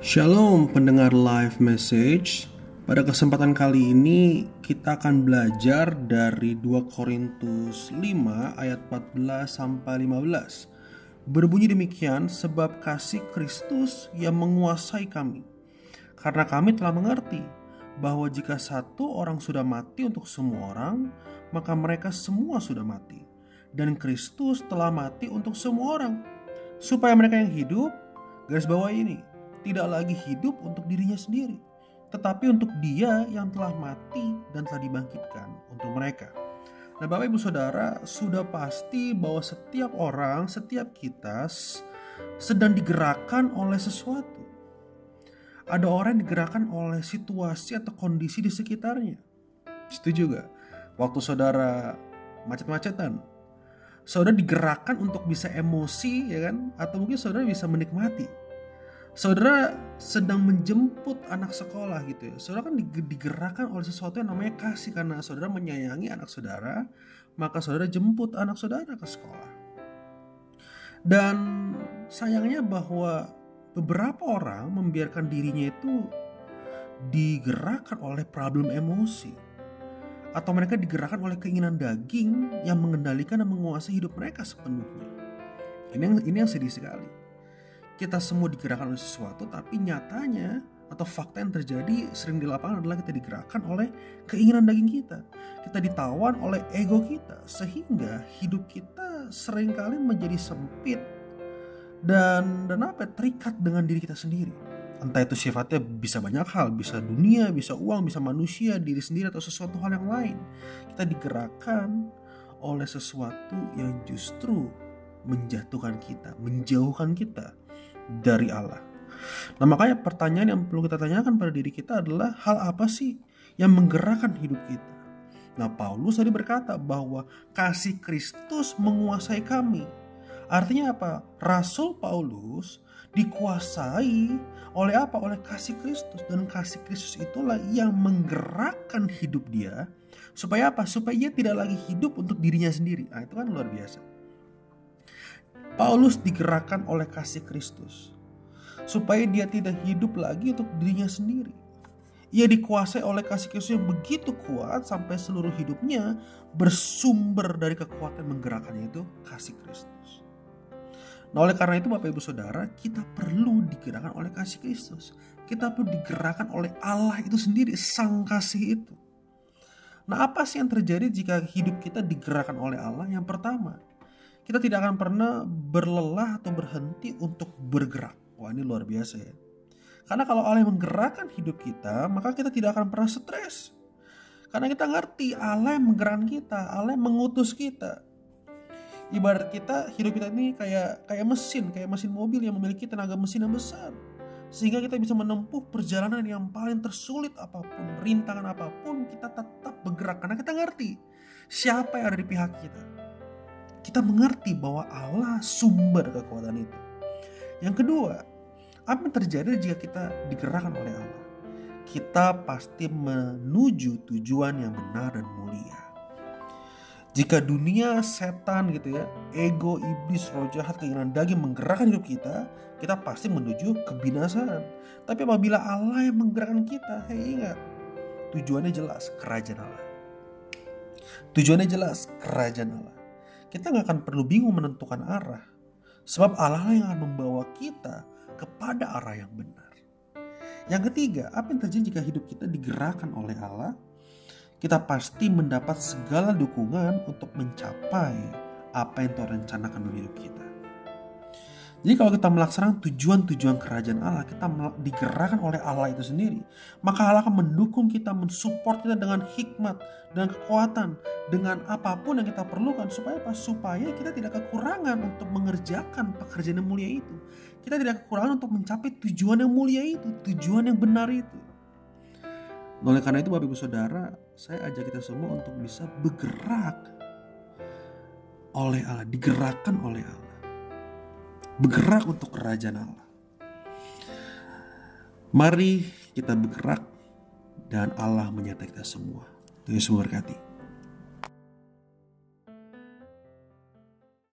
Shalom pendengar live message. Pada kesempatan kali ini kita akan belajar dari 2 Korintus 5 ayat 14 sampai 15. Berbunyi demikian sebab kasih Kristus yang menguasai kami. Karena kami telah mengerti bahwa jika satu orang sudah mati untuk semua orang, maka mereka semua sudah mati. Dan Kristus telah mati untuk semua orang. Supaya mereka yang hidup, garis bawah ini, tidak lagi hidup untuk dirinya sendiri, tetapi untuk Dia yang telah mati dan telah dibangkitkan untuk mereka. Nah, Bapak Ibu Saudara, sudah pasti bahwa setiap orang, setiap kita sedang digerakkan oleh sesuatu. Ada orang yang digerakkan oleh situasi atau kondisi di sekitarnya. Setuju juga. Waktu saudara macet-macetan, saudara digerakkan untuk bisa emosi, ya kan? Atau mungkin saudara bisa menikmati saudara sedang menjemput anak sekolah gitu ya. Saudara kan digerakkan oleh sesuatu yang namanya kasih karena saudara menyayangi anak saudara, maka saudara jemput anak saudara ke sekolah. Dan sayangnya bahwa beberapa orang membiarkan dirinya itu digerakkan oleh problem emosi atau mereka digerakkan oleh keinginan daging yang mengendalikan dan menguasai hidup mereka sepenuhnya. Ini yang ini yang sedih sekali kita semua digerakkan oleh sesuatu, tapi nyatanya atau fakta yang terjadi sering di lapangan adalah kita digerakkan oleh keinginan daging kita. Kita ditawan oleh ego kita, sehingga hidup kita sering kali menjadi sempit dan dan apa terikat dengan diri kita sendiri. Entah itu sifatnya bisa banyak hal, bisa dunia, bisa uang, bisa manusia, diri sendiri atau sesuatu hal yang lain. Kita digerakkan oleh sesuatu yang justru menjatuhkan kita, menjauhkan kita dari Allah. Nah makanya pertanyaan yang perlu kita tanyakan pada diri kita adalah hal apa sih yang menggerakkan hidup kita? Nah Paulus tadi berkata bahwa kasih Kristus menguasai kami. Artinya apa? Rasul Paulus dikuasai oleh apa? Oleh kasih Kristus dan kasih Kristus itulah yang menggerakkan hidup dia supaya apa? Supaya dia tidak lagi hidup untuk dirinya sendiri. Nah, itu kan luar biasa. Paulus digerakkan oleh kasih Kristus supaya dia tidak hidup lagi untuk dirinya sendiri. Ia dikuasai oleh kasih Kristus yang begitu kuat sampai seluruh hidupnya bersumber dari kekuatan menggerakkannya itu kasih Kristus. Nah oleh karena itu Bapak Ibu Saudara kita perlu digerakkan oleh kasih Kristus. Kita perlu digerakkan oleh Allah itu sendiri, sang kasih itu. Nah apa sih yang terjadi jika hidup kita digerakkan oleh Allah? Yang pertama, kita tidak akan pernah berlelah atau berhenti untuk bergerak. Wah ini luar biasa ya. Karena kalau Allah yang menggerakkan hidup kita, maka kita tidak akan pernah stres. Karena kita ngerti Allah yang menggerakkan kita, Allah yang mengutus kita. Ibarat kita hidup kita ini kayak kayak mesin, kayak mesin mobil yang memiliki tenaga mesin yang besar. Sehingga kita bisa menempuh perjalanan yang paling tersulit apa pun, rintangan apa pun, kita tetap bergerak karena kita ngerti siapa yang ada di pihak kita kita mengerti bahwa Allah sumber kekuatan itu. Yang kedua, apa yang terjadi jika kita digerakkan oleh Allah? Kita pasti menuju tujuan yang benar dan mulia. Jika dunia setan gitu ya, ego, iblis, roh jahat, keinginan daging menggerakkan hidup kita, kita pasti menuju kebinasaan. Tapi apabila Allah yang menggerakkan kita, hei ingat, tujuannya jelas, kerajaan Allah. Tujuannya jelas, kerajaan Allah kita nggak akan perlu bingung menentukan arah. Sebab Allah lah yang akan membawa kita kepada arah yang benar. Yang ketiga, apa yang terjadi jika hidup kita digerakkan oleh Allah? Kita pasti mendapat segala dukungan untuk mencapai apa yang Tuhan rencanakan dalam hidup kita. Jadi kalau kita melaksanakan tujuan-tujuan kerajaan Allah, kita digerakkan oleh Allah itu sendiri. Maka Allah akan mendukung kita, mensupport kita dengan hikmat, dengan kekuatan, dengan apa pun yang kita perlukan. Supaya apa? Supaya kita tidak kekurangan untuk mengerjakan pekerjaan yang mulia itu. Kita tidak kekurangan untuk mencapai tujuan yang mulia itu, tujuan yang benar itu. Oleh karena itu Bapak Ibu Saudara, saya ajak kita semua untuk bisa bergerak oleh Allah, digerakkan oleh Allah bergerak untuk kerajaan Allah. Mari kita bergerak dan Allah menyertai kita semua. Tuhan Yesus memberkati.